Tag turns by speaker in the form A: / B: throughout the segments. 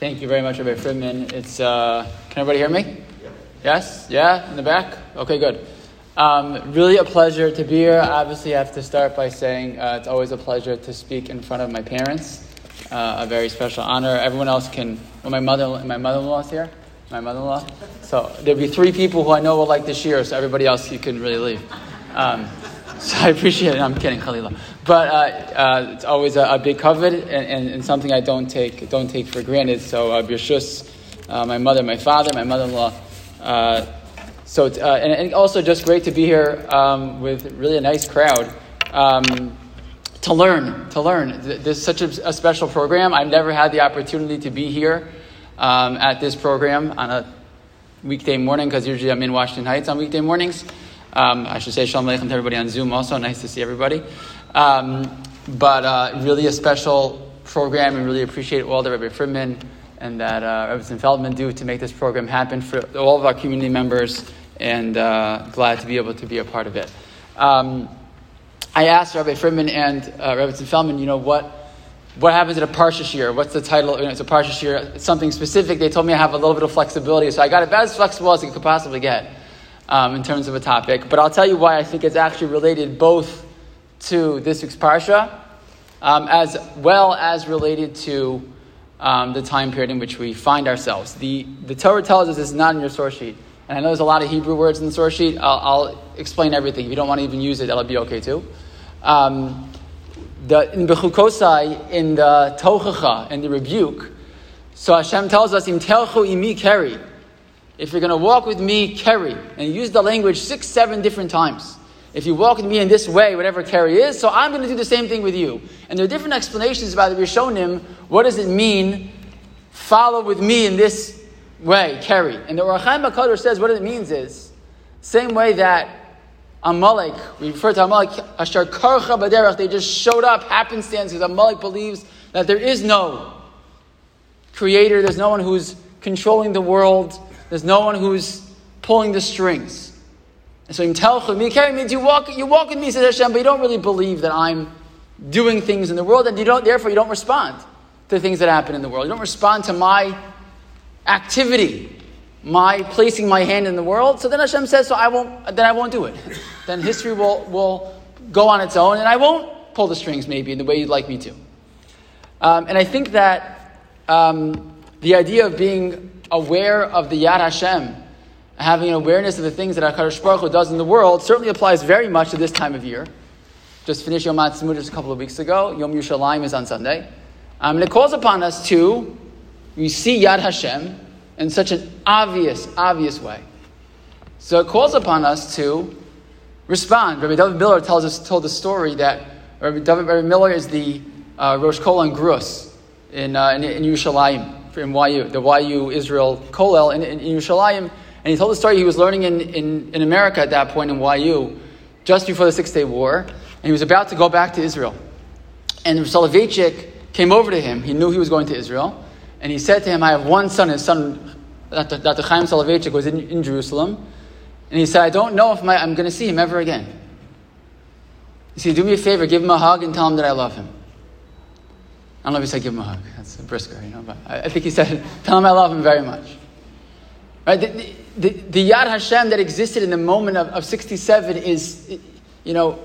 A: Thank you very much, Rabbi Friedman. It's uh, can everybody hear me? Yes. Yeah. In the back. Okay. Good. Um, really a pleasure to be here. Obviously, I have to start by saying uh, it's always a pleasure to speak in front of my parents. Uh, a very special honor. Everyone else can. Well, my mother, my mother-in-law is here. My mother-in-law. So there'll be three people who I know will like this shiur. So everybody else, you can really leave. Um, so I appreciate it. I'm kidding, Khalila. But uh, uh, it's always a, a big kavod and, and, and, something I don't take, don't take for granted. So uh, uh, my mother, my father, my mother-in-law. Uh, so it's, uh, and, and, also just great to be here um, with really a nice crowd. Um, to learn, to learn. This is such a, a, special program. I've never had the opportunity to be here um, at this program on a weekday morning because usually I'm in Washington Heights on weekday mornings. Um, I should say Shalom Aleichem to everybody on Zoom also. Nice to see everybody. Um, but uh, really a special program and really appreciate all that Rabbi Friedman and that uh, Rabbi Feldman do to make this program happen for all of our community members and uh, glad to be able to be a part of it. Um, I asked Rabbi Friedman and uh, Rabbi Feldman, you know, what what happens at a Parsha shiur? What's the title? You know, it's a Parsha shiur. Something specific. They told me I have a little bit of flexibility, so I got about as flexible as I could possibly get um, in terms of a topic. But I'll tell you why I think it's actually related both to this week's Parsha um, as well as related to um, the time period in which we find ourselves. The, the Torah tells us it's not in your source sheet. And I know there's a lot of Hebrew words in the source sheet. I'll, I'll explain everything. If you don't want to even use it, that'll be okay too. Um, the, in Bechukosai, in the Tochacha, in the rebuke, so Hashem tells us, Im telchu imi keri if you're going to walk with me, carry. And use the language six, seven different times. If you walk with me in this way, whatever carry is, so I'm going to do the same thing with you. And there are different explanations about the Rishonim. What does it mean, follow with me in this way, carry? And the Ohr HaChaim HaKadosh says what it means is, same way that Amalek, we refer to Amalek, Ashar Karcha Baderach, they just showed up happenstance because Amalek believes that there is no creator, there's no one who's controlling the world, there's no one who's pulling the strings. And so me carry means you walk, you walk with me, says Hashem, but you don't really believe that I'm doing things in the world, and you don't, therefore you don't respond to things that happen in the world. You don't respond to my activity, my placing my hand in the world. So then Hashem says, so I won't, then I won't do it. then history will, will go on its own, and I won't pull the strings maybe in the way you'd like me to. Um, and I think that um, the idea of being aware of the Yad Hashem, having an awareness of the things that HaKadosh Baruch Hu does in the world, certainly applies very much to this time of year. Just finished Yom Ha'atzmaut just a couple of weeks ago. Yom Yerushalayim is on Sunday. Um, and it calls upon us to, we see Yad Hashem in such an obvious, obvious way. So it calls upon us to respond. Rabbi David Miller tells us, told the story that Rabbi David Rabbi Miller is the uh, Rosh Kol and Gruss in, uh, in, in Yerushalayim in YU, the YU Israel Kollel in, in, in Yerushalayim, and he told the story he was learning in, in, in America at that point in YU, just before the Six Day War, and he was about to go back to Israel. And Soloveitchik came over to him. He knew he was going to Israel, and he said to him, I have one son. His son, Dr. Dr. Chaim Soloveitchik, was in, in Jerusalem, and he said, I don't know if my, I'm going to see him ever again. He said, Do me a favor, give him a hug and tell him that I love him. I don't know if he said give him a hug. That's a brisker, you know. But I, I think he said, tell him I love him very much. Right? The, the, the, Yad Hashem that existed in the moment of, of 67 is, you know,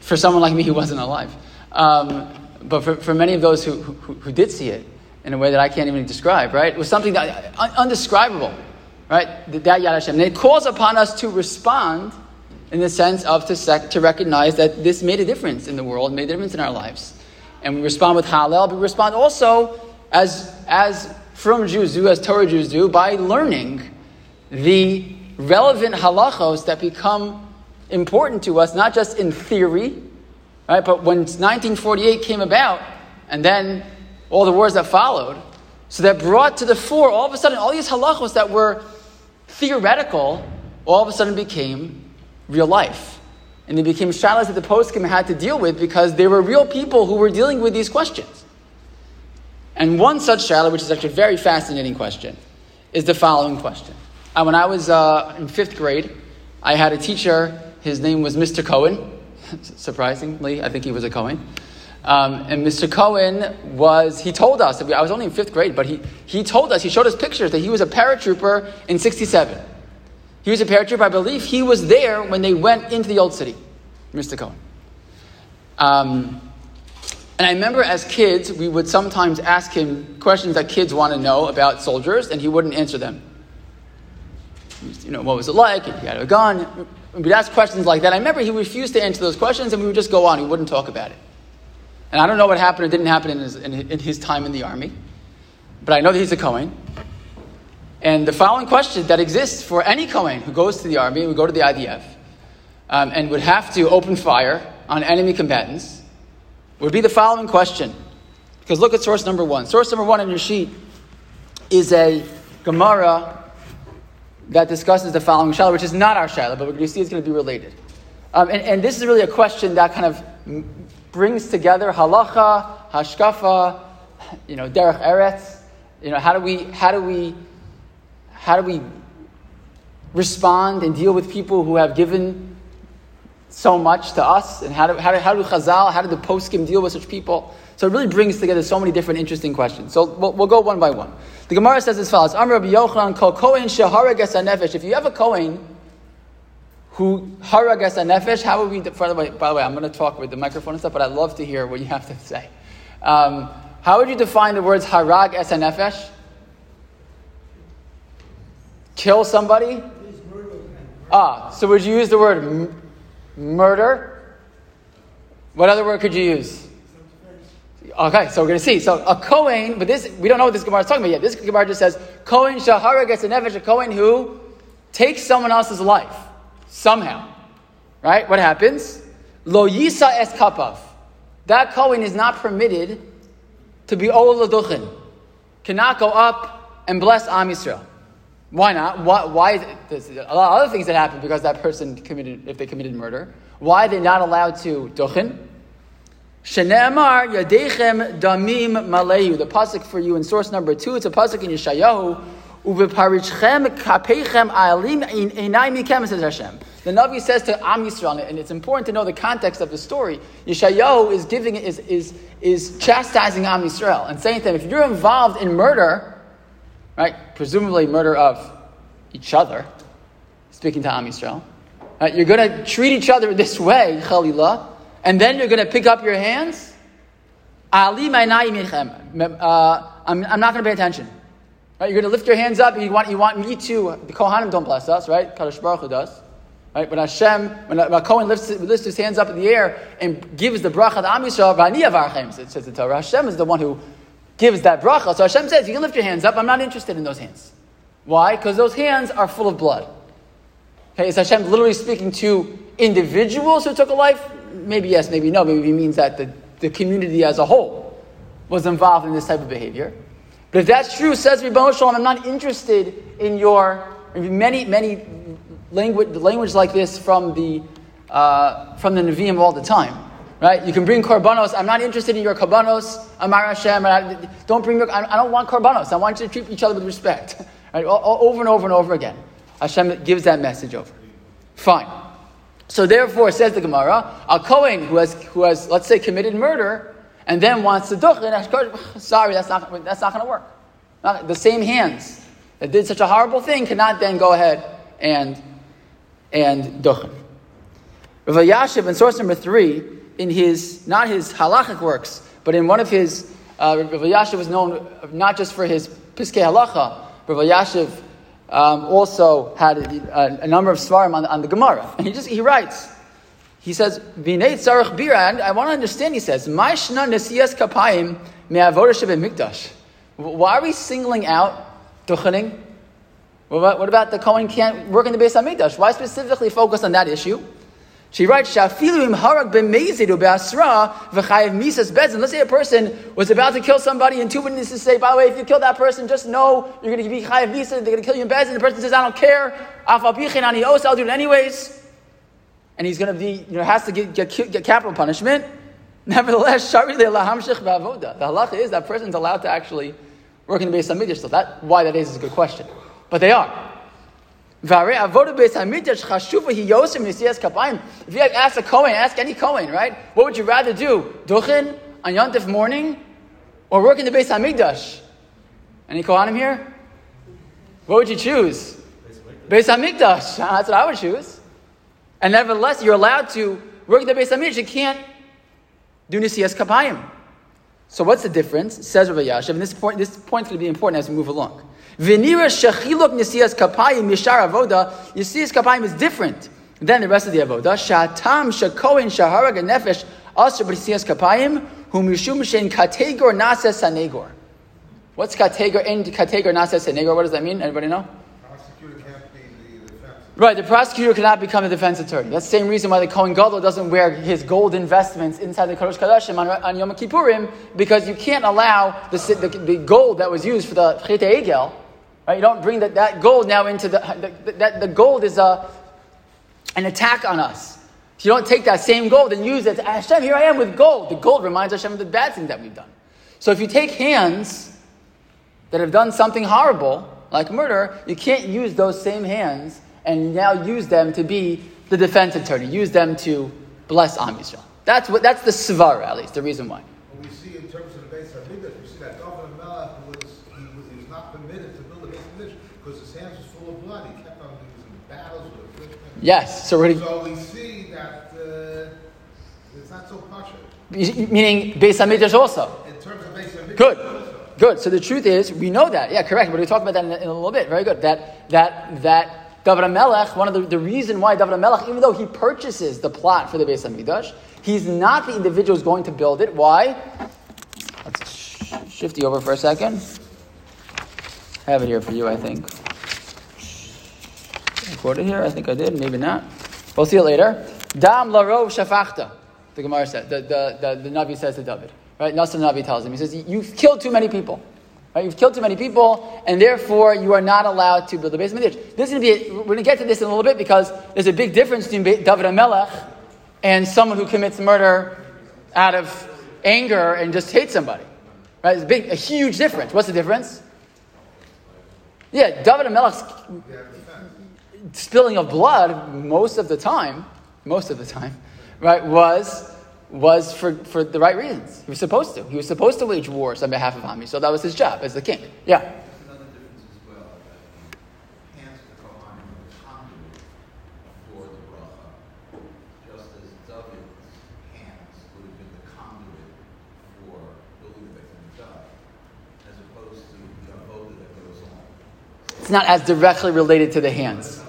A: for someone like me who wasn't alive. Um, but for, for many of those who, who, who, did see it in a way that I can't even describe, right? It was something that un, undescribable, right? That Yad Hashem. And it calls upon us to respond in the sense of to, sec, to recognize that this made a difference in the world, made a difference in our lives and we respond with Hallel, but we respond also as, as frum Jews do, as Torah Jews do, by learning the relevant halachos that become important to us, not just in theory, right? But when 1948 came about, and then all the wars that followed, so that brought to the fore all of a sudden all these halachos that were theoretical, all of a sudden became real life and they became shalas that the poskim had to deal with because they were real people who were dealing with these questions. And one such shalah, which is actually a very fascinating question, is the following question. Uh, when I was uh, in fifth grade, I had a teacher. His name was Mr. Cohen. Surprisingly, I think he was a Cohen. Um, and Mr. Cohen was, he told us, I was only in fifth grade, but he, he told us, he showed us pictures that he was a paratrooper in 67. He was a paratrooper, I believe he was there when they went into the old city, Mr. Cohen. Um, and I remember as kids, we would sometimes ask him questions that kids want to know about soldiers, and he wouldn't answer them. You know, what was it like? If he had a gun. We'd ask questions like that. I remember he refused to answer those questions, and we would just go on. He wouldn't talk about it. And I don't know what happened or didn't happen in his, in his time in the army, but I know that he's a Cohen. And the following question that exists for any Cohen who goes to the army, would go to the IDF, um, and would have to open fire on enemy combatants, would be the following question. Because look at source number one. Source number one on your sheet is a Gemara that discusses the following Shaila, which is not our Shaila, but we're see it's going to be related. Um, and, and, this is really a question that kind of brings together halacha, hashkafa, you know, derech eretz. You know, how do we, how do we, how do we respond and deal with people who have given so much to us? And how do, how do, how do Chazal, how do the poskim deal with such people? So it really brings together so many different interesting questions. So we'll, we'll go one by one. The Gemara says as follows: Amr Yochanan kol kohen nefesh. If you have a kohen who haragas nefesh, how would we? By the way, by the way, I'm going to talk with the microphone and stuff, but I'd love to hear what you have to say. Um, how would you define the words harag es? Kill somebody. Ah, so would you use the word m- murder? What other word could you use? Okay, so we're going to see. So a Kohen, but this, we don't know what this Gemara is talking about yet. This Gemara just says, Kohen Shahara gets a nefesh, a Kohen who takes someone else's life, somehow. Right? What happens? Lo Yisa es kapav. That Kohen is not permitted to be Ol Laduchin. Cannot go up and bless Am Yisrael. Why not? Why, why there's a lot of other things that happen because that person committed, if they committed murder. Why are they not allowed to duchin? Shene'emar yadechem damim malehu. The pasuk for you in source number two. It's a pasuk in Yeshayahu. Uveparichchem kapechem alim einai says Hashem. The Navi says to Am Yisrael, and it's important to know the context of the story. Yeshayahu is giving is is is chastising Am Yisrael and saying to them, if you're involved in murder, right, presumably murder of each other, speaking to Am Yisrael, right, you're going to treat each other this way, Chalila and then you're going to pick up your hands. Ali uh, I'm, I'm not going to pay attention. Right? You're going to lift your hands up. You want, you want me to. The Kohanim don't bless us, right? Kadosh Baruch Hu does. Right? When Hashem, when a Kohen lifts, lifts his hands up in the air and gives the bracha to Am Yisrael, it says the Torah, Hashem is the one who gives that bracha. So Hashem says, you can lift your hands up. I'm not interested in those hands. Why? Because those hands are full of blood. Okay, is Hashem literally speaking to individuals who took a life? maybe yes, maybe no. Maybe he means that the, the community as a whole was involved in this type of behavior. But if that's true, says Ribbon Shalom, I'm not interested in your many, many language, language like this from the uh, from the Nevi'im all the time. Right? You can bring korbanos. I'm not interested in your korbanos. Amar Hashem. Don't bring your. I don't want korbanos. I want you to treat each other with respect. Right? Over and over and over again. Hashem gives that message over. Fine. So therefore, says the Gemara, a Kohen who has, who has, let's say, committed murder and then wants to duchen, sorry, that's not, that's not going to work. Not, the same hands that did such a horrible thing cannot then go ahead and, and duchen. Rav Elyashiv, in source number three, in his, not his halachic works, but in one of his, uh, Rav Elyashiv was known not just for his piskei halacha, Rav Elyashiv um, also had a, a, number of svarim on, on the Gemara. And he just he writes, he says, "V'nei tzarich bira." And I want to understand. He says, "My shna nesiyas kapayim me'avodah mikdash." Why are we singling out duchening? What about, what about the Kohen can't work in the Beis Hamikdash? Why specifically focus on that issue? She writes, Shafilu harag b'mezidu be'asra v'chayev misas beis din. Let's say a person was about to kill somebody and two witnesses say, by the way, if you kill that person, just know you're going to be chayev misa, they're going to kill you in beis din. The person says, I don't care. I'll do it anyways. And he's going to be, you know, has to get, get, get capital punishment. Nevertheless, shari The halacha is that person's allowed to actually work in the Beis Hamikdash. So that, why that is is a good question. But they are. If you ask a Kohen, ask any Kohen, right? What would you rather do? Duchin on Yontif morning or work in the Beis Hamikdash? Any Kohanim here? What would you choose? Beis Hamikdash. That's what I would choose. And nevertheless, you're allowed to work in the Beis Hamikdash. You can't do Nisiyas Kapayim. So what's the difference? Says Rabbi Elyashiv, and this point, this point's going to be important as we move along. V'nira shechiluk nisias kapayim mishar avoda. Nisiyas kapayim is different than the rest of the avoda. Shatam shakoin shaharag nefesh asher b'nisiyas kapayim hu mishum shein kategor nases sanegor. What's kategor in kategor nases sanegor? What does that mean? Anybody know? Right, the prosecutor cannot become a defense attorney. That's the same reason why the Kohen Gadol doesn't wear his gold investments inside the Kodesh Kadashim on, on Yom Kippurim, because you can't allow the, the, the gold that was used for the Chet Egel, right? You don't bring that, that gold now into the, the, that, the gold is a, an attack on us. If you don't take that same gold and use it, to, Hashem, here I am with gold. The gold reminds Hashem of the bad things that we've done. So if you take hands that have done something horrible, like murder, you can't use those same hands and now use them to be the defense attorney, use them to bless Am Yisrael. That's what. That's the svara, at least the reason why.
B: we see in terms of the Beis Hamikdash, we see that David Melech was he, was he was not permitted to build a Beis Hamikdash because his hands was full of blood. He kept on he was in battles with.
A: Yes, so we're
B: So we see that uh, it's not so partial.
A: Meaning Beis Hamikdash also.
B: In terms of Beis Hamikdash.
A: Good.
B: Also.
A: Good. So the truth is, we know that. Yeah, correct. But we talk about that in a, in a little bit. Very good. That that that David Melech, one of the, the reason why David Melech, even though he purchases the plot for the Beis Hamikdash, he's not the individual who's going to build it. Why? Let's shift you over for a second. I have it here for you, I think. I quoted here. I think I did. Maybe not. We'll see it later. Dam larov shafachta. The Gemara said. The, the, the, the Navi says to David. Right? Nasser Navi tells him. He says, "You've killed too many people." Right? You've killed too many people, and therefore you are not allowed to build a Beis Mikdash. This is going to be. A, we're going to get to this in a little bit because there's a big difference between David and Melech and someone who commits murder out of anger and just hates somebody. Right? It's a big, a huge difference. What's the difference? Yeah, David and Melech's spilling of blood most of the time, most of the time, right, was was for, for the right reasons. He was supposed to. He was supposed to wage wars on behalf of Ami. So that was his job as the king. Yeah. It's not as directly related to the hands.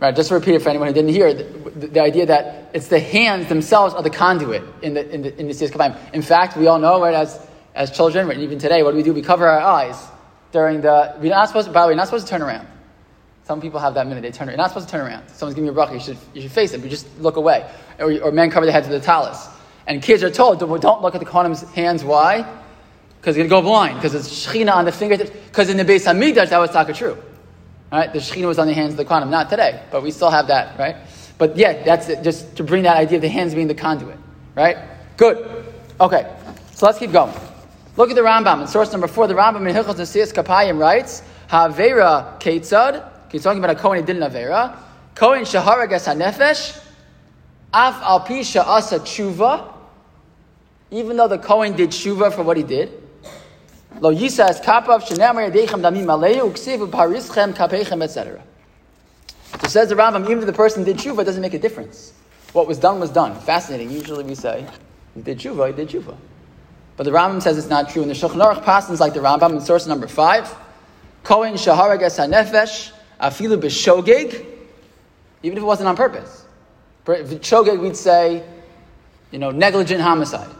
A: Right, just to repeat it for anyone who didn't hear, the, the, idea that it's the hands themselves are the conduit in the in the in the Siyas In fact, we all know, right, as as children, right, even today, what do we do? We cover our eyes during the. We're not supposed. To, by the way, you're not supposed to turn around. Some people have that minute they turn. You're not supposed to turn around. Someone's giving you a bracha. You should you should face them. You just look away, or, or men cover their heads with the talis. And kids are told, don't look at the Kohanim's hands. Why? Because you're going to go blind. Because it's Shechina on the fingertips. Because in the Beis Hamikdash, that was taka true. Right? The Shekhinah was on the hands of the Kohanim. Not today, but we still have that, right? But yeah, that's it, just to bring that idea of the hands being the conduit, right? Good. Okay, so let's keep going. Look at the Rambam. In source number four, the Rambam in Hilchot Nesiyas Kapayim writes, Ha'avera Ketzad, he's talking about a Kohen who did an Avera, Kohen Shaharagas HaNefesh, Af Al Pi Sha'asa Tshuva, even though the Kohen did Tshuva for what he did, Lo yisas kapav shenamar yadechem damim maleu uksiv uparischem kapechem etc. So says the Rambam, even if the person did tshuva, it doesn't make a difference. What was done was done. Fascinating. Usually we say, he did tshuva, he did tshuva. But the Rambam says it's not true. And the Shulchan Aruch passes like the Rambam in source number five. Kohen shaharagas hanefesh afilu b'shogeg, even if it wasn't on purpose. Shogeg, we'd say, you know, negligent homicide,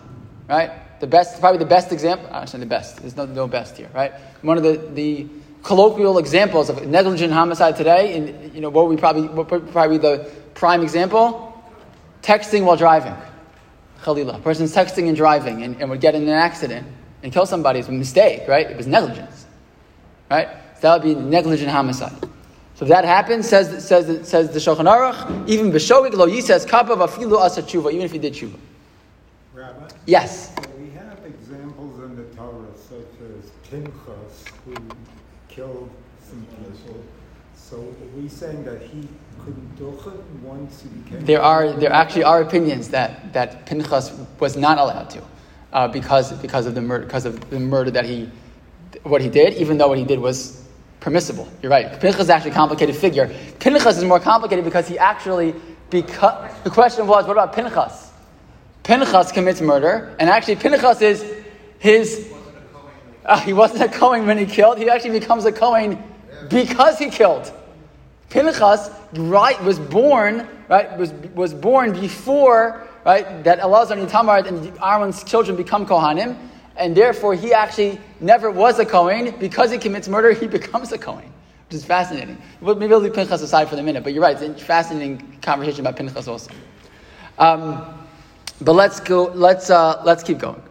A: right? the best, probably the best example, I actually the best, there's no, no best here, right? One of the, the colloquial examples of negligent homicide today, and you know, what we probably, what probably the prime example? Texting while driving. Khalila. A person's texting and driving and, and would get in an accident and kill somebody. It's a mistake, right? It was negligence, right? So that would be negligent homicide. So if that happens, says, says, says the Shulchan Aruch, even b'shogig lo yises kapav afilu asa tshuva, even if he did tshuva. Yes.
C: Pinchas, who killed some people. So are we saying that he couldn't duchen once he became?
A: There are there actually are opinions that that Pinchas was not allowed to, uh, because because of the murder because of the murder that he what he did, even though what he did was permissible. You're right. Pinchas is actually a complicated figure. Pinchas is more complicated because he actually because the question was what about Pinchas? Pinchas commits murder, and actually Pinchas is his. Uh, he wasn't a Kohen when he killed. He actually becomes a Kohen because he killed. Pinchas, right, was born, right, was, was born before, right, that Elazar and Tamar and Aaron's children become Kohanim, and therefore he actually never was a Kohen. Because he commits murder, he becomes a Kohen, which is fascinating. But maybe we'll leave Pinchas aside for the minute, but you're right, it's a fascinating conversation about Pinchas also. Um, but let's go, let's, uh, let's keep going.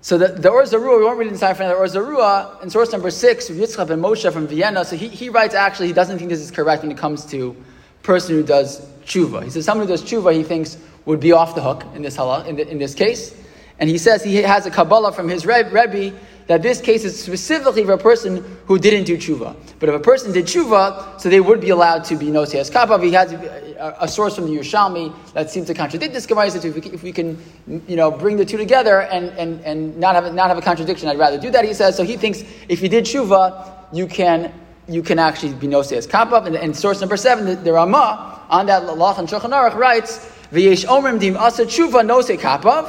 A: So the, the Or Zarua, we won't read inside for now. The Or Zarua, in source number six, Yitzchak and Moshe from Vienna, so he, he writes actually, he doesn't think this is correct when it comes to person who does tshuva. He says someone who does tshuva, he thinks would be off the hook in this, halach, in, the, in this case. And he says he has a Kabbalah from his Rebbe that this case is specifically for a person who didn't do tshuva. But if a person did tshuva, so they would be allowed to be nosias kapav. He has a, source from the Yerushalmi that seems to contradict this Gemara. So if we, can, you know, bring the two together and, and, and not, have, not have a contradiction, I'd rather do that, he says. So he thinks if you did tshuva, you can, you can actually be nosias kapav. And, and source number seven, the, the on that Lach and Shulchan Aruch writes, V'yesh omrim dim asa tshuva nosei kapav.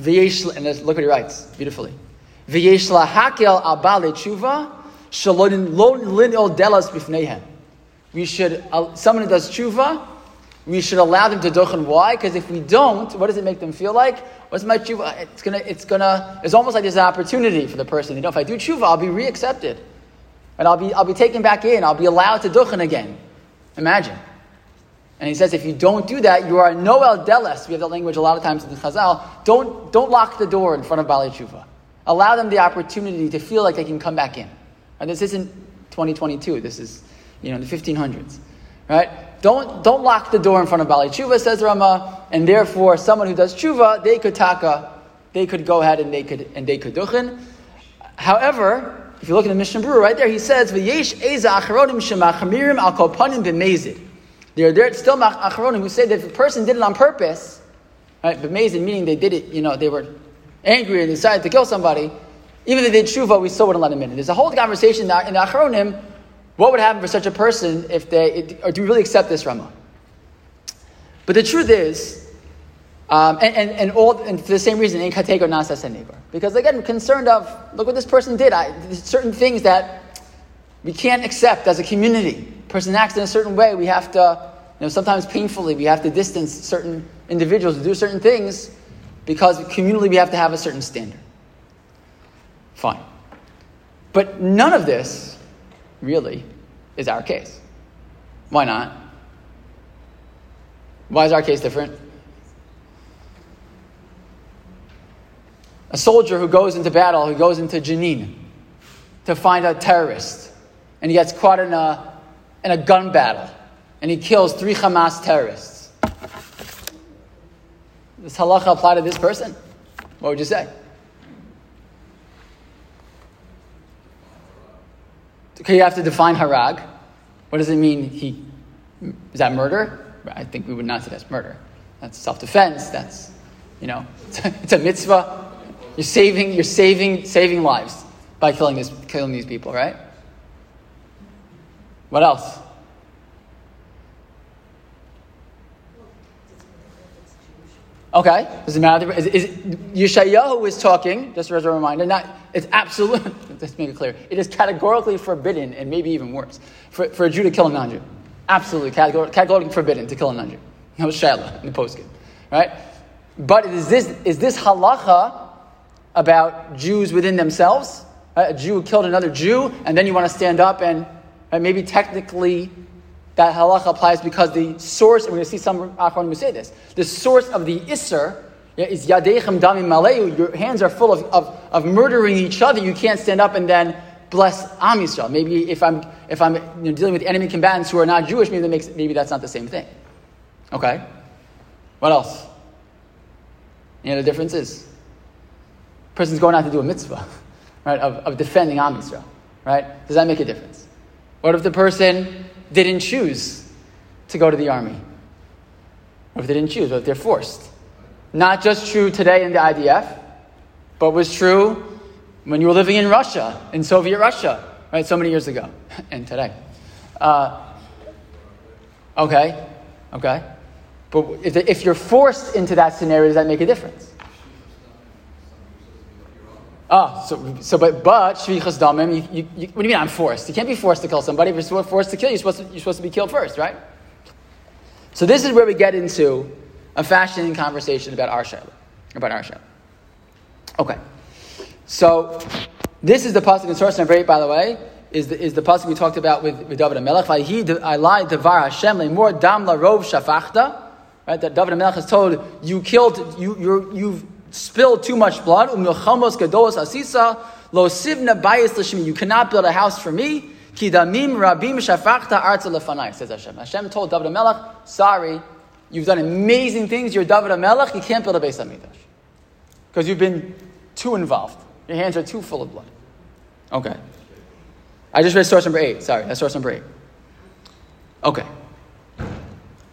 A: V'yesh, and look what he writes, beautifully. Delas. We should, uh, someone who does tshuva, we should allow them to duchen. Why? Because if we don't, what does it make them feel like? What's my tshuva? It's gonna, it's gonna, it's almost like there's an opportunity for the person. You know, if I do tshuva, I'll be reaccepted. And I'll be, I'll be taken back in. I'll be allowed to duchen again. Imagine. And he says, if you don't do that, you are noel deles. We have that language a lot of times in the Chazal. Don't, don't lock the door in front of Bali Tshuva. Allow them the opportunity to feel like they can come back in. And this isn't 2022. This is, you know, the 1500s, right? Don't, don't lock the door in front of Bali Tshuva, says Rama, and therefore someone who does Tshuva, they could taka, they could go ahead and they could, and they could duchen. However, if you look at the Mishnah Berurah right there, he says, "V'yesh eza al kopanim b'mezid." There, there are still acharonim who say that if a person did it on purpose, right? B'mezid meaning they did it, you know, they were angry and decided to kill somebody. Even if they did tshuva, we still wouldn't let him in. There's a whole conversation in the acharonim what would happen for such a person if they, or do we really accept this Rama? But the truth is, um, and, and, and, all, and for the same reason, in katego nasa neighbor. Because again, I'm concerned of, look what this person did. I, there's certain things that we can't accept as a community. person acts in a certain way, we have to, you know, sometimes painfully, we have to distance certain individuals to do certain things because communally we have to have a certain standard. Fine. But none of this really is our case. Why not? Why is our case different? A soldier who goes into battle, who goes into Jenin to find a terrorist, and he gets caught in a, in a gun battle, and he kills three Hamas terrorists. Does halacha apply to this person? What would you say? Okay, you have to define harag. What does it mean? He is that murder? I think we would not say that's murder. That's self-defense. That's you know, it's a mitzvah. You're saving, you're saving, saving lives by killing this, killing these people, right? What else? Okay, does it matter? Is, is, Yeshayahu is talking, just as a reminder, not, it's absolute, let's make it clear, it is categorically forbidden, and maybe even worse, for, for a Jew to kill a non Jew. Absolutely, categorically forbidden to kill a non Jew. No Shaila in the postscript, right? But is this, is this halacha about Jews within themselves? A Jew killed another Jew, and then you want to stand up and maybe technically that halacha applies because the source, and we're going to see some Achron who say this, the source of the Isser is Yadechem Damim Maleu. Your hands are full of, of, of murdering each other. You can't stand up and then bless Am Yisrael. Maybe if I'm, if I'm you know, dealing with enemy combatants who are not Jewish, maybe, that makes, maybe that's not the same thing. Okay? What else? Any other differences? Person's going out to do a mitzvah, right, of, of defending Am Yisrael. right? Does that make a difference? What if the person didn't choose to go to the army? or if they didn't choose? What if they're forced? Not just true today in the IDF, but was true when you were living in Russia, in Soviet Russia, right, so many years ago, and today. Uh, okay, okay. But if, if you're forced into that scenario, does that make a difference? Ah, so, so but, but, shvichas damim, what do you mean I'm forced? You can't be forced to kill somebody. If you're forced to kill, you're supposed to, you're supposed to be killed first, right? So this is where we get into a fascinating conversation about our Shaila, about our Shaila. Okay. So this is the pasuk in source number eight, by the way, is the, is the pasuk we talked about with, with David Melech. I lied devar Hashem more dam la rov shafachta. Right, that David Melech is told you killed you you you've spilled too much blood. Um Gadolos asisa lo sivna. You cannot build a house for me. Says Hashem. Hashem told David Melech, sorry, you've done amazing things. You're David Melech. You can't build a Beis Hamikdash because you've been too involved. Your hands are too full of blood. Okay. I just read source number eight. Sorry, that's source number eight. Okay.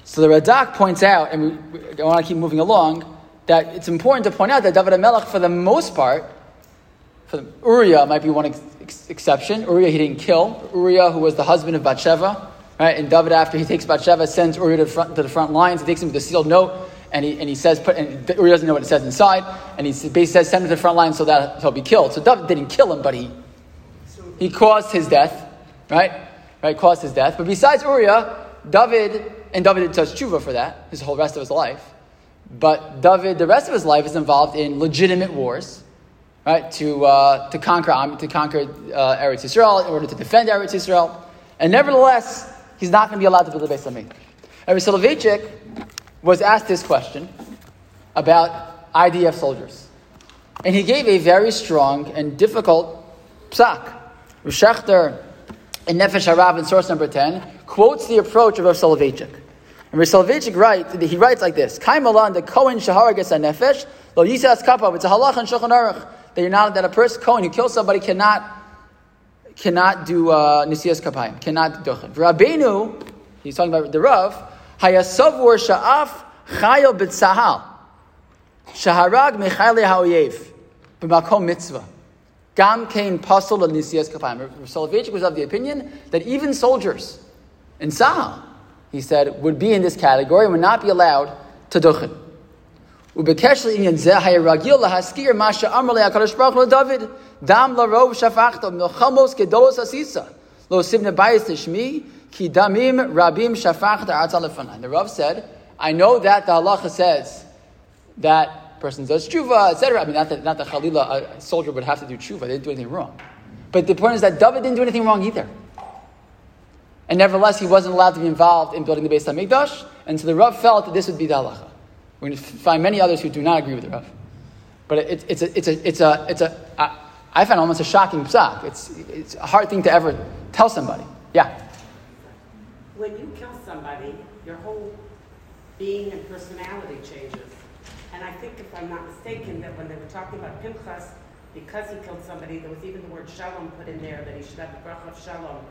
A: So the Radak points out, and we, I want to keep moving along, that it's important to point out that David Melech, for the most part, for the, Uriah might be one ex- exception. Uriah he didn't kill. Uriah, who was the husband of Bathsheba, right? And David, after he takes Bathsheba, sends Uriah to the front, to the front lines. He takes him with a sealed note and he, and he says, put, and Uriah doesn't know what it says inside, and he basically says, send him to the front line so that he'll be killed. So David didn't kill him, but he, he caused his death, right? Right, caused his death. But besides Uriah, David, and David does tshuva for that, his whole rest of his life. But David, the rest of his life is involved in legitimate wars, right? To, uh, to conquer, to conquer uh, Eretz Yisrael, in order to defend Eretz Yisrael. And nevertheless, he's not going to be allowed to build a Beis Hamikdash. Rabbi Soloveitchik was asked this question about IDF soldiers. And he gave a very strong and difficult psak. Rishechter in Nefesh Harav in source number 10 quotes the approach of Rav Soloveitchik. And Rav writes, he writes like this, Kaimalan, the Kohen Shahar gets a Nefesh, lo yisas kapav, it's a halach and shulchan aruch, that you're not, that a person, Kohen who kills somebody cannot, cannot do uh, Nisiyas Kapayim, cannot do it. Rabbeinu, he's talking about the Rav, Hayasavur sha'af chayil b'tzahal. Shaharag mechayli ha'oyev. B'makom mitzvah. Gam kein pasol al nisiyas kapayim. Soloveitchik was of the opinion that even soldiers in Tzahal, he said, would be in this category and would not be allowed to duchen. ובקשר לעניין זה היה רגיל להזכיר מה שאמר לי הקדוש ברוך הוא לדוד דם לרוב שפכת מלחמוס גדולוס עשיסה לא סיבנה בייס לשמי Ki damim rabim shafach The Rav said, I know that the halacha says that person does tshuva, etc. I mean, not that, not that Khalila, a soldier would have to do tshuva. They didn't do anything wrong. But the point is that David didn't do anything wrong either. And nevertheless, he wasn't allowed to be involved in building the Beis Hamikdash, and so the Rav felt that this would be the halacha. We're going to find many others who do not agree with the Rav. But it, it's a, it's a, it's a, it's a, I, I find almost a shocking psak. It's, it's a hard thing to ever tell somebody. Yeah
D: when you kill somebody, your whole being and personality changes. And I think, if I'm not mistaken, that when they were talking about Pinchas, because he killed somebody, there was even the word shalom put in there, that he should have the bracha of shalom,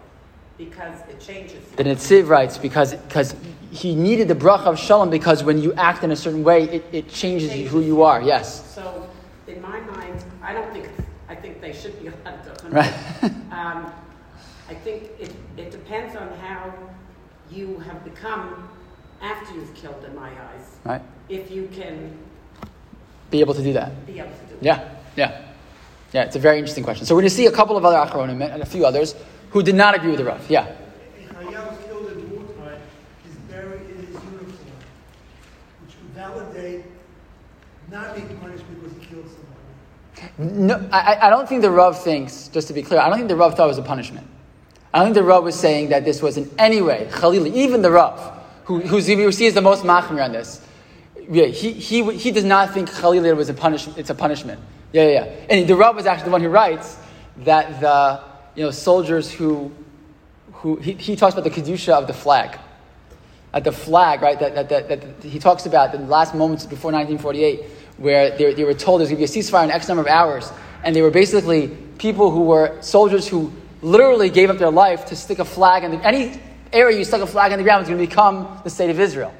D: because it changes.
A: The Netziv writes, because, because he needed the bracha of shalom, because when you act in a certain way, it, it changes, changes who you are, yes.
D: So, in my mind, I don't think, I think they should be allowed to.
A: Right.
D: um, I think it, it depends on how you have become after you've killed in my eyes.
A: Right.
D: If you can
A: be able to do that.
D: Be able to do
A: yeah. Yeah. Yeah, it's a very interesting question. So we're going to see a couple of other Acharonim and a few others who did not agree with the Rav. Yeah.
E: was killed in wartime. He's buried in his uniform, which would validate not being punished because he killed somebody.
A: No, I, I don't think the Rav thinks, just to be clear, I don't think the Rav thought it was a punishment. I don't think the Rav was saying that this was in any way, Khalili, even the Rav, who, who's, who sees the most machmir on this, yeah, he, he, he does not think Khalili was a punishment, it's a punishment. Yeah, yeah, yeah. And the Rav was actually the one who writes that the you know, soldiers who, who he, he talks about the Kedusha of the flag. At the flag, right, that, that, that, that he talks about the last moments before 1948, where they, they were told there's going to be a ceasefire in X number of hours, and they were basically people who were soldiers who literally gave up their life to stick a flag in the, any area you stuck a flag in the ground was going to become the state of Israel.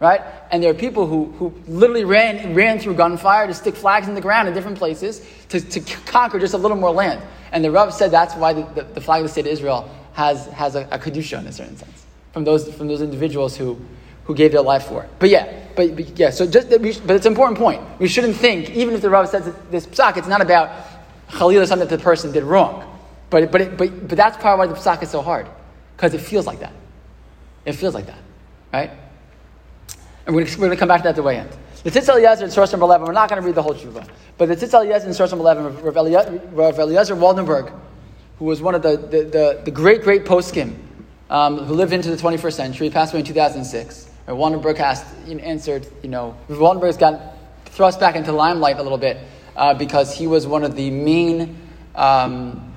A: Right? And there are people who, who literally ran, ran through gunfire to stick flags in the ground in different places to, to conquer just a little more land. And the Rav said that's why the, the, the flag of the state of Israel has, has a, a kedusha in a certain sense from those, from those individuals who, who gave their life for it. But yeah, but, but yeah. So just, we, but it's an important point. We shouldn't think, even if the Rav says this psak, it's not about Khalil or something that the person did wrong. But, but, it, but, but that's of why the psak is so hard because it feels like that. It feels like that, right? And we're going to come back to that at the way end. The Tzitz Eliezer in source number 11, we're not going to read the whole Tshuva, but the Tzitz Eliezer in source number 11, Rav Eliezer Waldenberg, who was one of the, the, the, the great, great poskim um, who lived into the 21st century, passed away in 2006. Rav Waldenberg you answered, you know, Waldenberg's got thrust back into limelight a little bit uh, because he was one of the main um,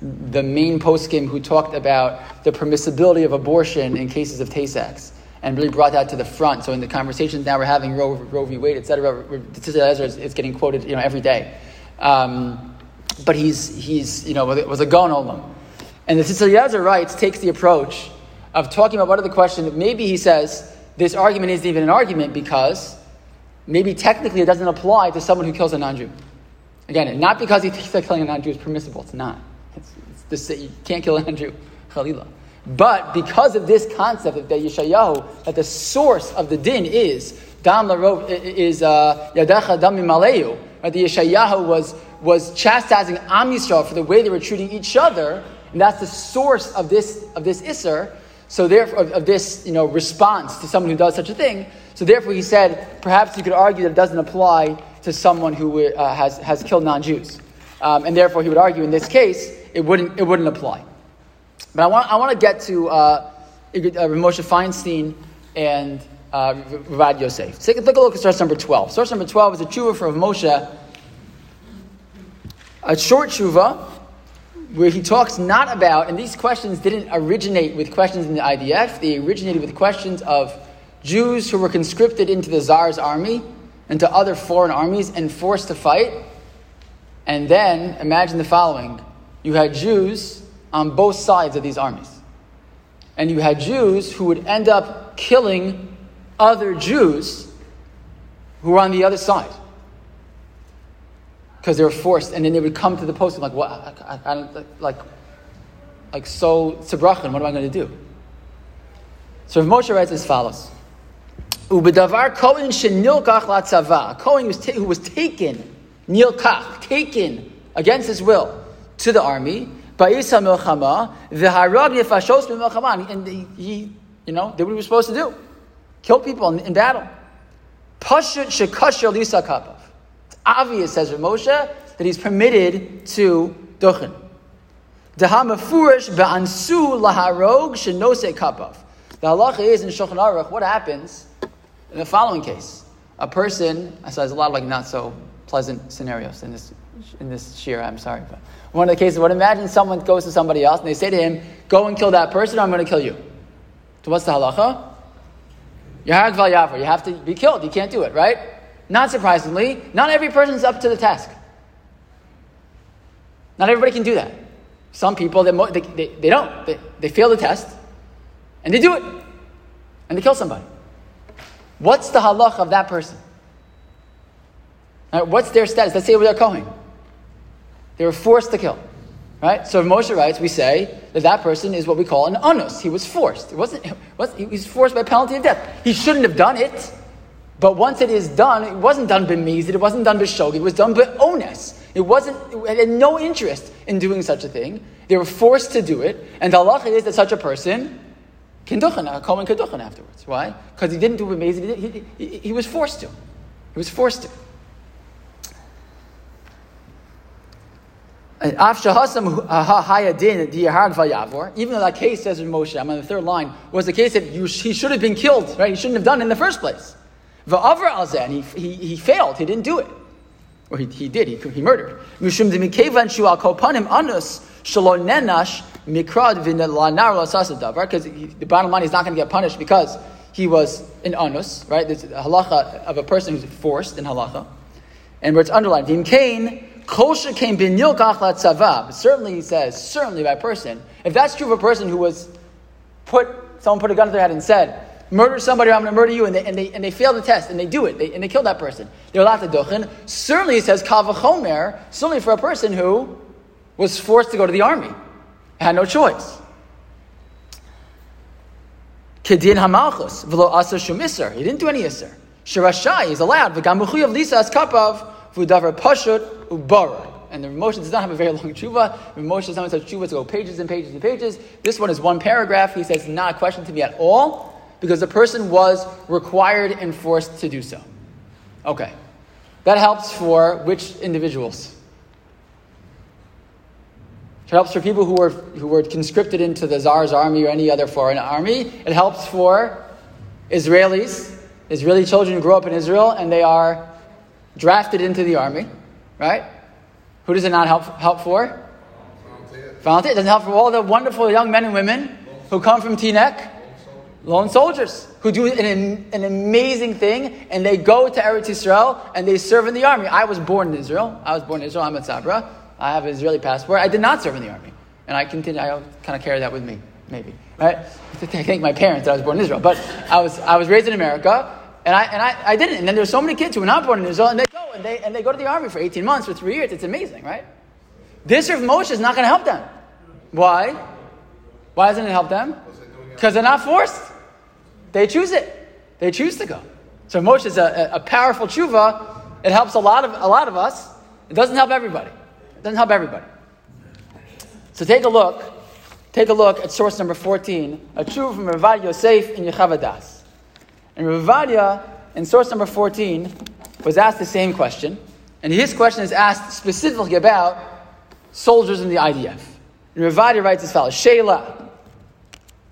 A: the main poskim who talked about the permissibility of abortion in cases of Tay-Sachs and really brought that to the front. So in the conversations now we're having Roe, Roe v. Wade, etc., Ezra is, is getting quoted you know, every day. Um, but he's, he's, you know, was a Gon Olam. And the Tzitz Eliezer writes, takes the approach of talking about what are the question, maybe he says this argument isn't even an argument because maybe technically it doesn't apply to someone who kills a non-Jew. Again, not because he thinks that killing a non-Jew is permissible, it's not. It's, it's the, you can't kill a non-Jew, Khalila. But because of this concept of the Yeshayahu, that the source of the din is Dam Larov is uh, Yadecha Dam Maleyu, right? The Yeshayahu was was chastising Am Yisrael for the way they were treating each other, and that's the source of this of this Isser. So therefore, of, of, this you know response to someone who does such a thing. So therefore, he said perhaps you could argue that it doesn't apply to someone who uh, has has killed non-Jews, um, and therefore he would argue in this case it wouldn't it wouldn't apply. But I want, I want to get to uh, uh, Moshe Feinstein and uh, Ravad Yosef. Take, take a look at source number 12. Source number 12 is a tshuva from Moshe, a short tshuva where he talks not about, and these questions didn't originate with questions in the IDF, they originated with questions of Jews who were conscripted into the Tsar's army and to other foreign armies and forced to fight. And then imagine the following you had Jews on both sides of these armies. And you had Jews who would end up killing other Jews who were on the other side. Because they were forced, and then they would come to the post and like, what? I, I, I like, like so Tzibrachin, what am I going to do? So Moshe writes as follows. Ubedavar Kohen shenilkach latzava. Kohen was, ta- who was taken, nilkach, taken against his will to the army. Ba'isa milchama, v'harag nefashos b'milchama. And he, you know, did what he was supposed to do. Kill people in, in battle. Pashut shekasher lisa kapav. It's obvious, says Moshe, that he's permitted to duchen. Dehamafurish ba'ansu laharog shenose kapav. The halacha is in Shulchan Aruch, what happens in the following case? A person, so there's a lot of like not so pleasant scenarios in this in this shiur, I'm sorry, but one of the cases, what imagine someone goes to somebody else and they say to him, Go and kill that person, or I'm going to kill you. So what's the halacha? You have to be killed. You can't do it, right? Not surprisingly, not every person's up to the task. Not everybody can do that. Some people, they, they, they don't. They, they fail the test, and they do it, and they kill somebody. What's the halacha of that person? Right, what's their status? Let's say they're Kohen. They were forced to kill. Right? So if Moshe writes, we say that that person is what we call an anus. He was forced. It wasn't, it was, he was forced by penalty of death. He shouldn't have done it. But once it is done, it wasn't done b'mizid, it wasn't done b'shogeg, it was done b'ones. It wasn't, it had no interest in doing such a thing. They were forced to do it. And the halacha is that such a person can duchen, a kohen can duchen afterwards. Why? Because he didn't do b'mizid, he, he, he was forced to. He was forced to. Uh, Even though that case says in Moshe, I'm on the third line, was the case that you, he should have been killed, right? He shouldn't have done it in the first place. And he, he, he failed, he didn't do it. Or he, he did, he, he murdered. Because the bottom line is not going to get punished because he was an anus, right? There's a halacha of a person who's forced in halacha. And where it's underlined, Certainly, he says, certainly by person. If that's true of a person who was put, someone put a gun to their head and said, murder somebody I'm going to murder you, and they, and, they, and they fail the test, and they do it, they, and they kill that person. They're allowed to duchen. Certainly, he says, kavachomer, certainly for a person who was forced to go to the army, had no choice. Kedin hamalchus, v'lo asa shum iser. He didn't do any iser. Shirashai he's allowed. V'gamuchi of lisa as kapav, v'udavar pashut ubarar. And the Moshe does not have a very long tshuva. The Moshe sometimes has tshuva to go pages and pages and pages. This one is one paragraph. He says, not a question to me at all, because the person was required and forced to do so. Okay. That helps for which individuals? It helps for people who were, who were conscripted into the Tsar's army or any other foreign army. It helps for Israelis. Israeli children grow up in Israel and they are drafted into the army, right? Who does it not help, help for? Volunteer. It doesn't help for all the wonderful young men and women who come from Teaneck, lone soldiers, who do an, an amazing thing and they go to Eretz Israel and they serve in the army. I was born in Israel. I was born in Israel. I'm a Tzabra. I have an Israeli passport. I did not serve in the army. And I continue, I kind of carry that with me, maybe. Right? I thank my parents that I was born in Israel. But I was, I was raised in America, and, I, and I, I didn't. And then there's so many kids who were not born in Israel, and they go, and they, and they go to the army for 18 months, for three years. It's amazing, right? This of Moshe is not going to help them. Why? Why doesn't it help them? Because they're not forced. They choose it. They choose to go. So Moshe is a, a powerful tshuva. It helps a lot of a lot of us. It doesn't help everybody. It doesn't help everybody. So take a look. Take a look at source number 14, a tshuva from Ravad Yosef in Yechaveh Daas. And Ravadia, in source number 14, was asked the same question. And his question is asked specifically about soldiers in the IDF. And Ravadia writes as follows Sheila,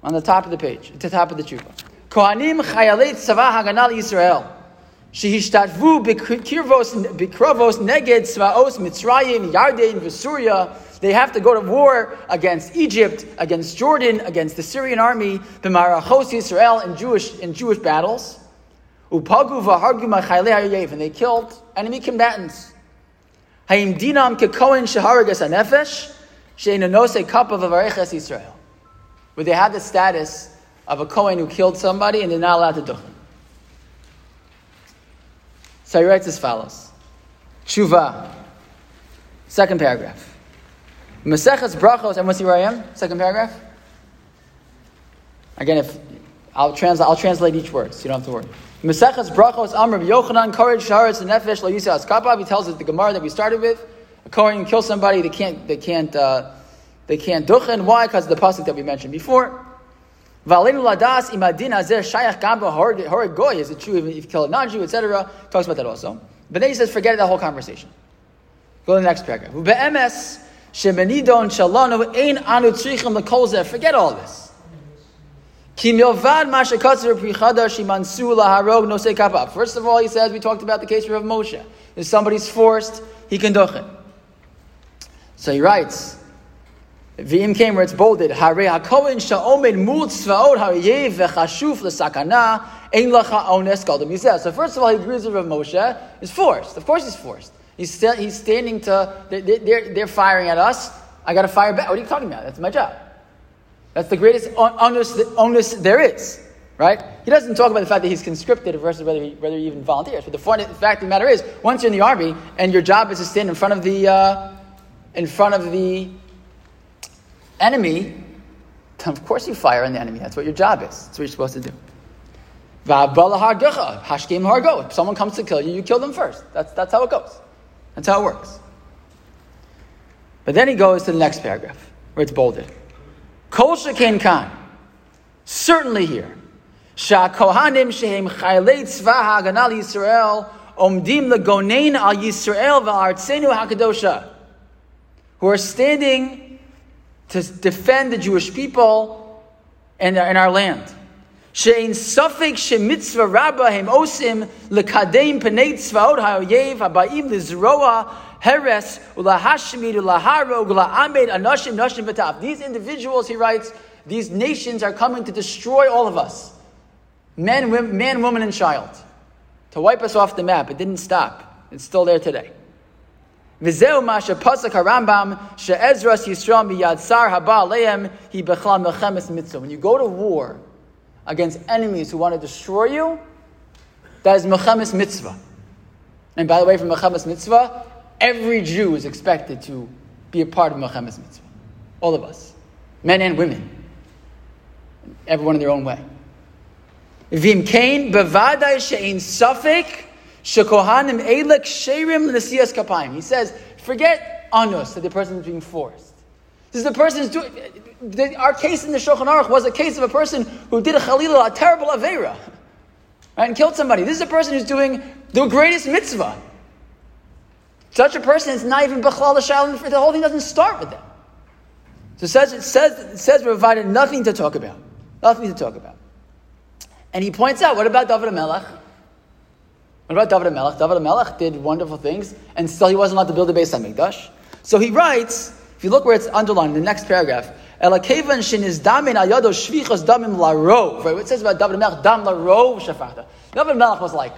A: on the top of the page, at the top of the tshuva. Kohanim chayalei tzava haganal Yisrael. Shehishtatvu bikrovos neged tzvaos Mitzrayim Yarden v'Surya. They have to go to war against Egypt, against Jordan, against the Syrian army, the Marachos Israel in Jewish in Jewish battles. Upagu v'hargu machayle and they killed enemy combatants. Hayim dinam kekohen shaharagas anefesh sheinanose cup of avareches Israel, where they had the status of a kohen who killed somebody and they're not allowed to do it. So he writes as follows Tshuva, second paragraph. Maseches Brachos, everyone see where I am? Second paragraph? Again, if I'll translate, I'll translate each word, so you don't have to worry. Maseches Brachos Amr Yochanan Courage Sharetz Nefesh Lo Yisa Askapab. He tells us the Gemara that we started with. A Kohen kill somebody, they can't, they can't, uh, they can't duchen. Why? Because of the pasuk that we mentioned before. Is it true if you kill a non-Jew, etc.? Talks about that also. But then he says, forget that whole conversation. Go to the next paragraph. Be'emes shemenidon shalonu ein anu tzrichim lekol zeh. Forget all this. First of all, he says, we talked about the case of Moshe. If somebody's forced, he can duchen. So he writes, Came where it's bolded. Hakohen sha'omed mul tzvaot ha'yev v'chashuf l'sakana ein lacha ones gadol mizeh. So first of all, he agrees with Rav Moshe is forced. Of course he's forced. He's, st- he's standing to, they're, they're, they're firing at us. I got to fire back. What are you talking about? That's my job. That's the greatest onus, onus there is. Right? He doesn't talk about the fact that he's conscripted versus whether he, whether he even volunteers. But the fact of the matter is, once you're in the army and your job is to stand in front of the, uh, in front of the enemy, of course you fire on the enemy. That's what your job is. That's what you're supposed to do. If someone comes to kill you, you kill them first. That's, that's how it goes. That's how it works. But then he goes to the next paragraph, where it's bolded. Kol sheken kan. Certainly here. Sha kohanim shehem chaylei tzva haganal Yisrael omdim legonein al Yisrael v'artzenu hakadosha. Who are standing to defend the Jewish people and, uh, and our land. Shein safek shemitzvah rabba hem osim lekadem penei tzvaot ha'oyev habayim lizroa heres ulahashmid ulaharog ulaamed anashim nashim v'taf. These individuals, he writes, these nations are coming to destroy all of us. Men, women, man, woman, and child. To wipe us off the map. It didn't stop. It's still there today. Shepasak harambam she'ezras Yisrael miyad sar haba aleim hi bechla melchemes mitzvah. When you go to war against enemies who want to destroy you, that is melchemes mitzvah. And by the way, from melchemes mitzvah, every Jew is expected to be a part of melchemes mitzvah. All of us, men and women, everyone in their own way. Vim kain bevadai she'in safek shekohanim elek sherim nesiyas kapayim. He says, forget anus that the person is being forced. This is the person who's doing. Our case in the Shulchan Aruch was a case of a person who did a chalila, a terrible avera, right, and killed somebody. This is a person who's doing the greatest mitzvah. Such a person is not even b'chlal shalom. The whole thing doesn't start with them. So it says, it says, it says we're provided nothing to talk about. Nothing to talk about. And he points out, what about David Melech? What about David Melech? David Melech did wonderful things, and still he wasn't allowed to build a Beis Hamikdash. So he writes, if you look where it's underlined in the next paragraph, Elakevan shin is damin ayado shvichos damim larov. Right? What it says about David Melech, dam larov shafachta. David Melech was like,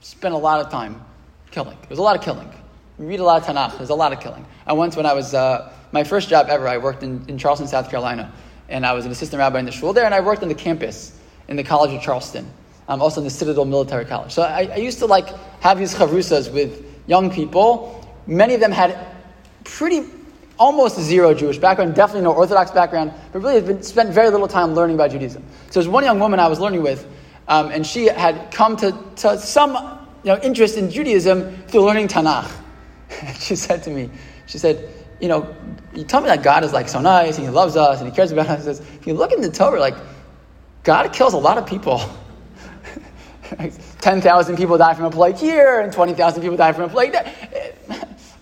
A: spent a lot of time killing. There was a lot of killing. You read a lot of Tanakh. There's a lot of killing. I once, when I was uh, my first job ever, I worked in, in Charleston, South Carolina, and I was an assistant rabbi in the shul there, and I worked on the campus in the College of Charleston, um, also in the Citadel Military College. So I, I used to like have these chavrusas with young people. Many of them had pretty almost zero Jewish background, definitely no Orthodox background, but really had been, spent very little time learning about Judaism. So there's one young woman I was learning with, um, and she had come to, to some you know, interest in Judaism through learning Tanakh. she said to me, she said, you know, you tell me that God is like so nice and He loves us and He cares about us. He says, if you look in the Torah, like God kills a lot of people. 10,000 people die from a plague here and 20,000 people die from a plague there.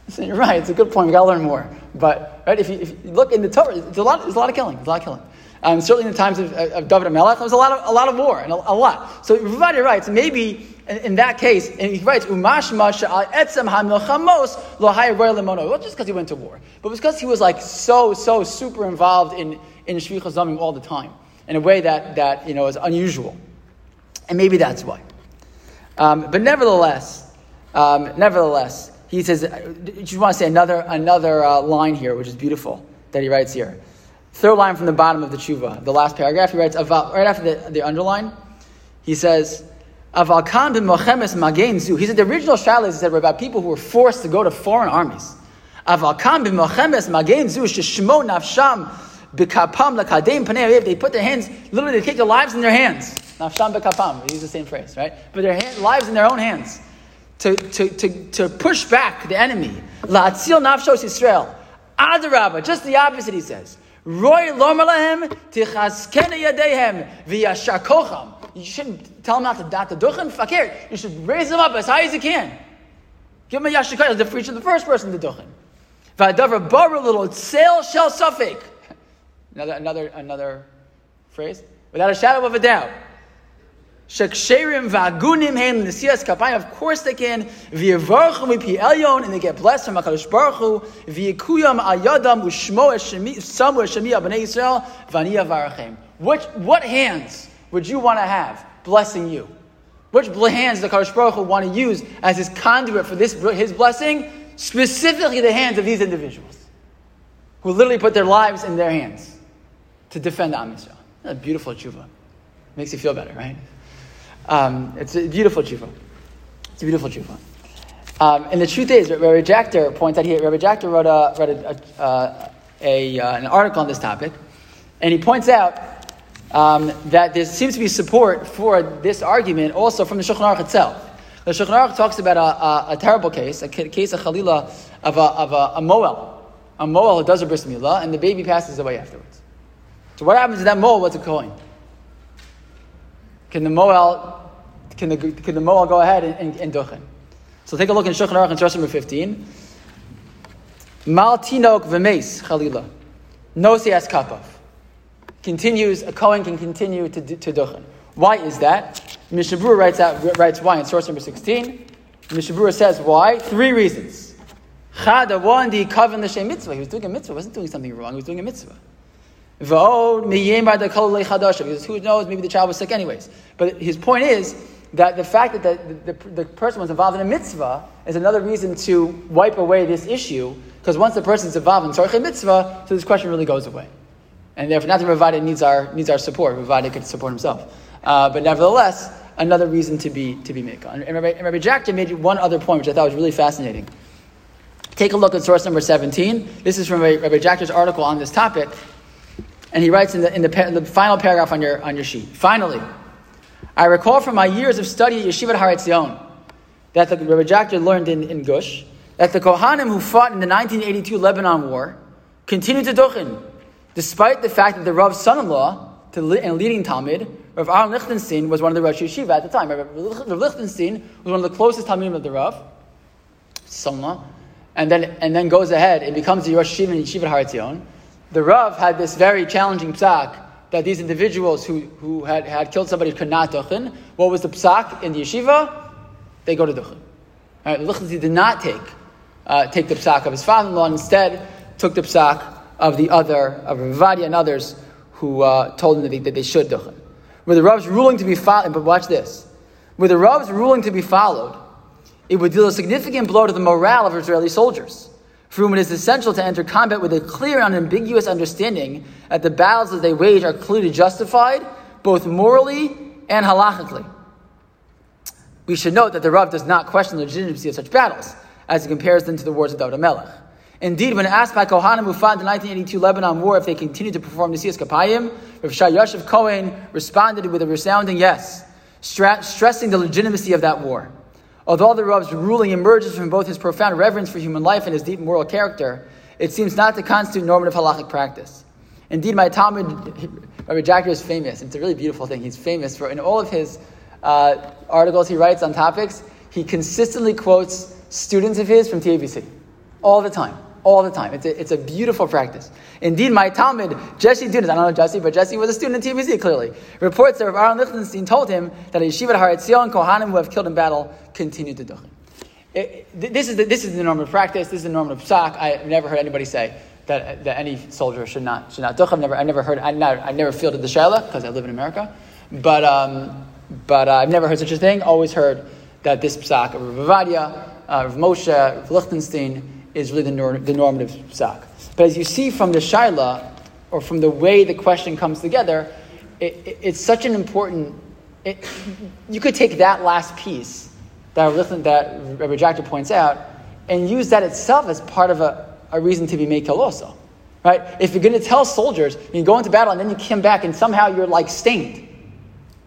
A: So you're right, it's a good point. we got to learn more. But right, if you, if you look in the Torah, it's a lot, there's a lot of killing. There's a lot of killing. Um, certainly in the times of, of David and Melech, there was a lot of, a lot of war and a, a lot. So Ravadi writes, maybe in, in, that case, and he writes, Umashma etzem ha-milchamos lo lemono. Not just because he went to war, but because he was like so, so super involved in, in Zamim all the time in a way that, that you know, is unusual. And maybe that's why. Um, but nevertheless, um, nevertheless, he says, I just want to say another, another uh, line here, which is beautiful, that he writes here. Third line from the bottom of the tshuva, the last paragraph, he writes, right after the, the underline, he says, Avalkan bin Mochemes Magen Zu. He said the original shalas said were about people who were forced to go to foreign armies. Avalkan bin Mochemes Magen Zu sheshmo nafsham b'kapam lakadem panei They put their hands, literally they take their lives in their hands. Nafsham b'kapam. We use the same phrase, right? But their hand, lives in their own hands to, to, to, to push back the enemy. La'atzil nafshos Yisrael. Adarabba, just the opposite, he says. Roy lomalahem tichaskena yadehem v'yashakocham. You shouldn't tell them not to dot the duchen. Fakir. You should raise them up as high as you can. Give them a yashakar the preach of the first person the duchen. V'adavar bar little sail shall suffik. Another, another, another phrase. Without a shadow of a doubt. Sheksherim v'agunim hem nesiyas kapayim. Of course they can. V'yevarchu mipi elyon, and they get blessed from Hakadosh Baruch Hu. V'yikuyam ayadam u'shmo samu eshemi abnei Yisrael v'aniya varachem. Which what hands would you want to have blessing you? Which hands the Hakadosh Baruch Hu want to use as his conduit for this his blessing? Specifically, the hands of these individuals who literally put their lives in their hands to defend Am Yisrael. A beautiful tshuva. Makes you feel better, right? Um, it's a beautiful tshuva. It's a beautiful tshuva. Um, and the truth is, Rabbi Jachter points out here, Rabbi Jachter wrote, a, wrote a, uh, a, uh, an article on this topic, and he points out um, that there seems to be support for this argument also from the Shulchan Aruch itself. The Shulchan Aruch talks about a, a, a terrible case, a case of Chalila of a, of a, a Moel, a Moel who does a bris milah, and the baby passes away afterwards. So what happens to that Moel? What's it calling? Can the Moel can the, can the Moel go ahead and, and, and duchen? So take a look in Shulchan Aruch in source number 15. Mal tinok v'meis chalila. Nosi kapov. Continues, a Kohen can continue to, to duchen. Why is that? Mishnah Berurah writes, out, writes why in source number 16. Mishnah Berurah says why. Three reasons. Chada, one, the kavan l'shem mitzvah. He was doing a mitzvah. He wasn't doing something wrong. He was doing a mitzvah. Because who knows, maybe the child was sick anyways. But his point is that the fact that the, the, the person was involved in a mitzvah is another reason to wipe away this issue, because once the person is involved in tzarchei mitzvah, so this question really goes away. And therefore, not that Ravada needs our, needs our support, Ravada could support himself. Uh, but nevertheless, another reason to be, to be made. And Rabbi, and Rabbi Jachter made one other point, which I thought was really fascinating. Take a look at source number 17. This is from Rabbi Jachter's article on this topic. And he writes in the, in the, in the final paragraph on your, on your sheet. Finally, I recall from my years of study at Yeshivat Har Etzion that the Rabbi Jachter learned in, in Gush that the Kohanim who fought in the 1982 Lebanon War continued to duchen, despite the fact that the Rav's son-in-law and leading Talmud, Rav Aaron Lichtenstein, was one of the Rosh Yeshiva at the time. Rav Lichtenstein was one of the closest Talmudim of the Rav, son-in-law, and then, and then goes ahead and becomes the Rosh Yeshiva in Yeshivat Har Etzion. The Rav had this very challenging psak that these individuals who, who had, had killed somebody could not duchen. What was the psak in the yeshiva? They go to duchen. Right, Lichtenstein did not take, uh, take the psak of his father-in-law, instead took the psak of the other, of Ravadia and others who uh, told him that they, that they should duchen. With the Rav's ruling to be followed, but watch this. With the Rav's ruling to be followed, it would deal a significant blow to the morale of Israeli soldiers for whom it is essential to enter combat with a clear and unambiguous understanding that the battles that they wage are clearly justified, both morally and halachically. We should note that the Rav does not question the legitimacy of such battles, as he compares them to the wars of David Melech. Indeed, when asked by Kohanim who fought in the 1982 Lebanon War if they continued to perform Nesias Kapayim, Rav She'ar Yashuv Cohen responded with a resounding yes, stressing the legitimacy of that war. Although the Rav's ruling emerges from both his profound reverence for human life and his deep moral character, it seems not to constitute normative halachic practice. Indeed, my Talmud, Rabbi Jachter is famous. It's a really beautiful thing. He's famous for, in all of his uh, articles he writes on topics, he consistently quotes students of his from TABC all the time all the time. It's a, it's a beautiful practice. Indeed, my Talmud, Jesse Dunas, I don't know Jesse, but Jesse was a student at TBC clearly, reports that Aaron Lichtenstein told him that a yeshiva Har Etzion, Kohanim who have killed in battle, continue to duchen. This is, the, this is the normal practice, this is the normal psak. I've never heard anybody say that, that any soldier should not, should not duch. I've never, I've never heard, I never, I've never fielded the shaila because I live in America, but, um, but uh, I've never heard such a thing. Always heard that this psak of Rav Ovadia, uh, Rav Moshe, Rav Lichtenstein, is really the, nor- the normative psak. But as you see from the shaila, or from the way the question comes together, it, it, it's such an important. It, you could take that last piece that that Rabbi points out and use that itself as part of a, a reason to be made also. Right? If you're going to tell soldiers, you go into battle and then you come back and somehow you're like stained.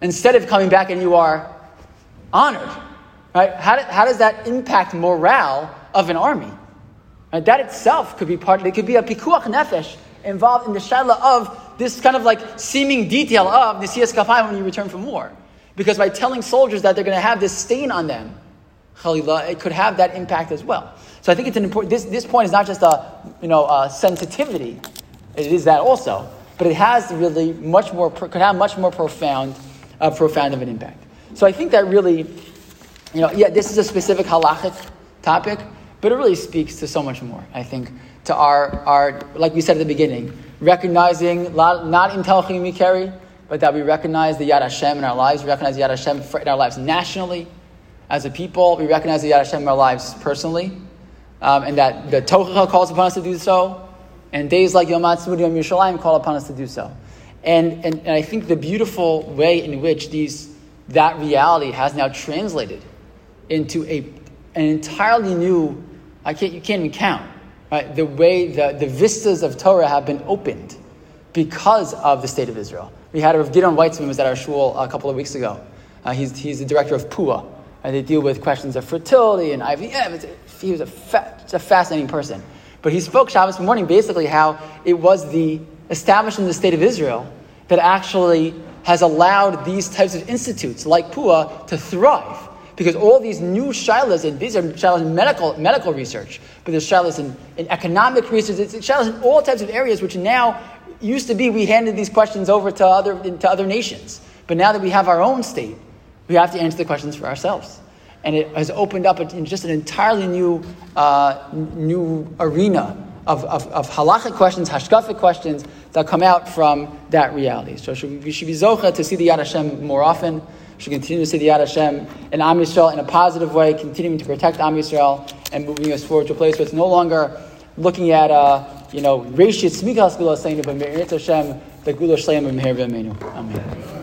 A: Instead of coming back and you are honored. Right? How, do, how does that impact morale of an army? And that itself could be part, it could be a pikuach nefesh involved in the shaila of this kind of like seeming detail of the siyas kafai when you return from war. Because by telling soldiers that they're going to have this stain on them, Khalila, it could have that impact as well. So I think it's an important, this, this point is not just a, you know, a sensitivity, it is that also, but it has really much more, could have much more profound, uh, profound of an impact. So I think that really, you know, yeah, this is a specific halachic topic, but it really speaks to so much more, I think, to our, our like we said at the beginning, recognizing not in Telchim Mikeri, but that we recognize the Yad Hashem in our lives, we recognize the Yad Hashem in our lives nationally, as a people, we recognize the Yad Hashem in our lives personally, um, and that the Tochacha calls upon us to do so, and days like Yom Ha'atzmaut, Yom Yerushalayim call upon us to do so. And, and, and I think the beautiful way in which these, that reality has now translated into a, an entirely new I can't, you can't even count right? the way the, the vistas of Torah have been opened because of the state of Israel. We had Rav Gideon Weitzman was at our shul a couple of weeks ago. Uh, he's, he's the director of PUA, and they deal with questions of fertility and IVF. he was a, fa- a fascinating person. But he spoke Shabbos morning basically how it was the establishment of the state of Israel that actually has allowed these types of institutes like PUA to thrive because all these new shilas, and these are shilas in medical, medical research, but there's shilas in, in economic research, it's shilas in all types of areas, which now used to be we handed these questions over to other, to other nations. But now that we have our own state, we have to answer the questions for ourselves. And it has opened up in just an entirely new, uh, new arena of, of, of halachic questions, hashkafic questions that come out from that reality. So should, we should be zocha to see the Yad Hashem more often. Should continue to see the Yad Hashem in Am Yisrael in a positive way, continuing to protect Am Yisrael and moving us forward to a place where it's no longer looking at, uh, you know, Reshit Smikas Gula saying, but Me'eretz Hashem, the Gula Shleim Meher Amen.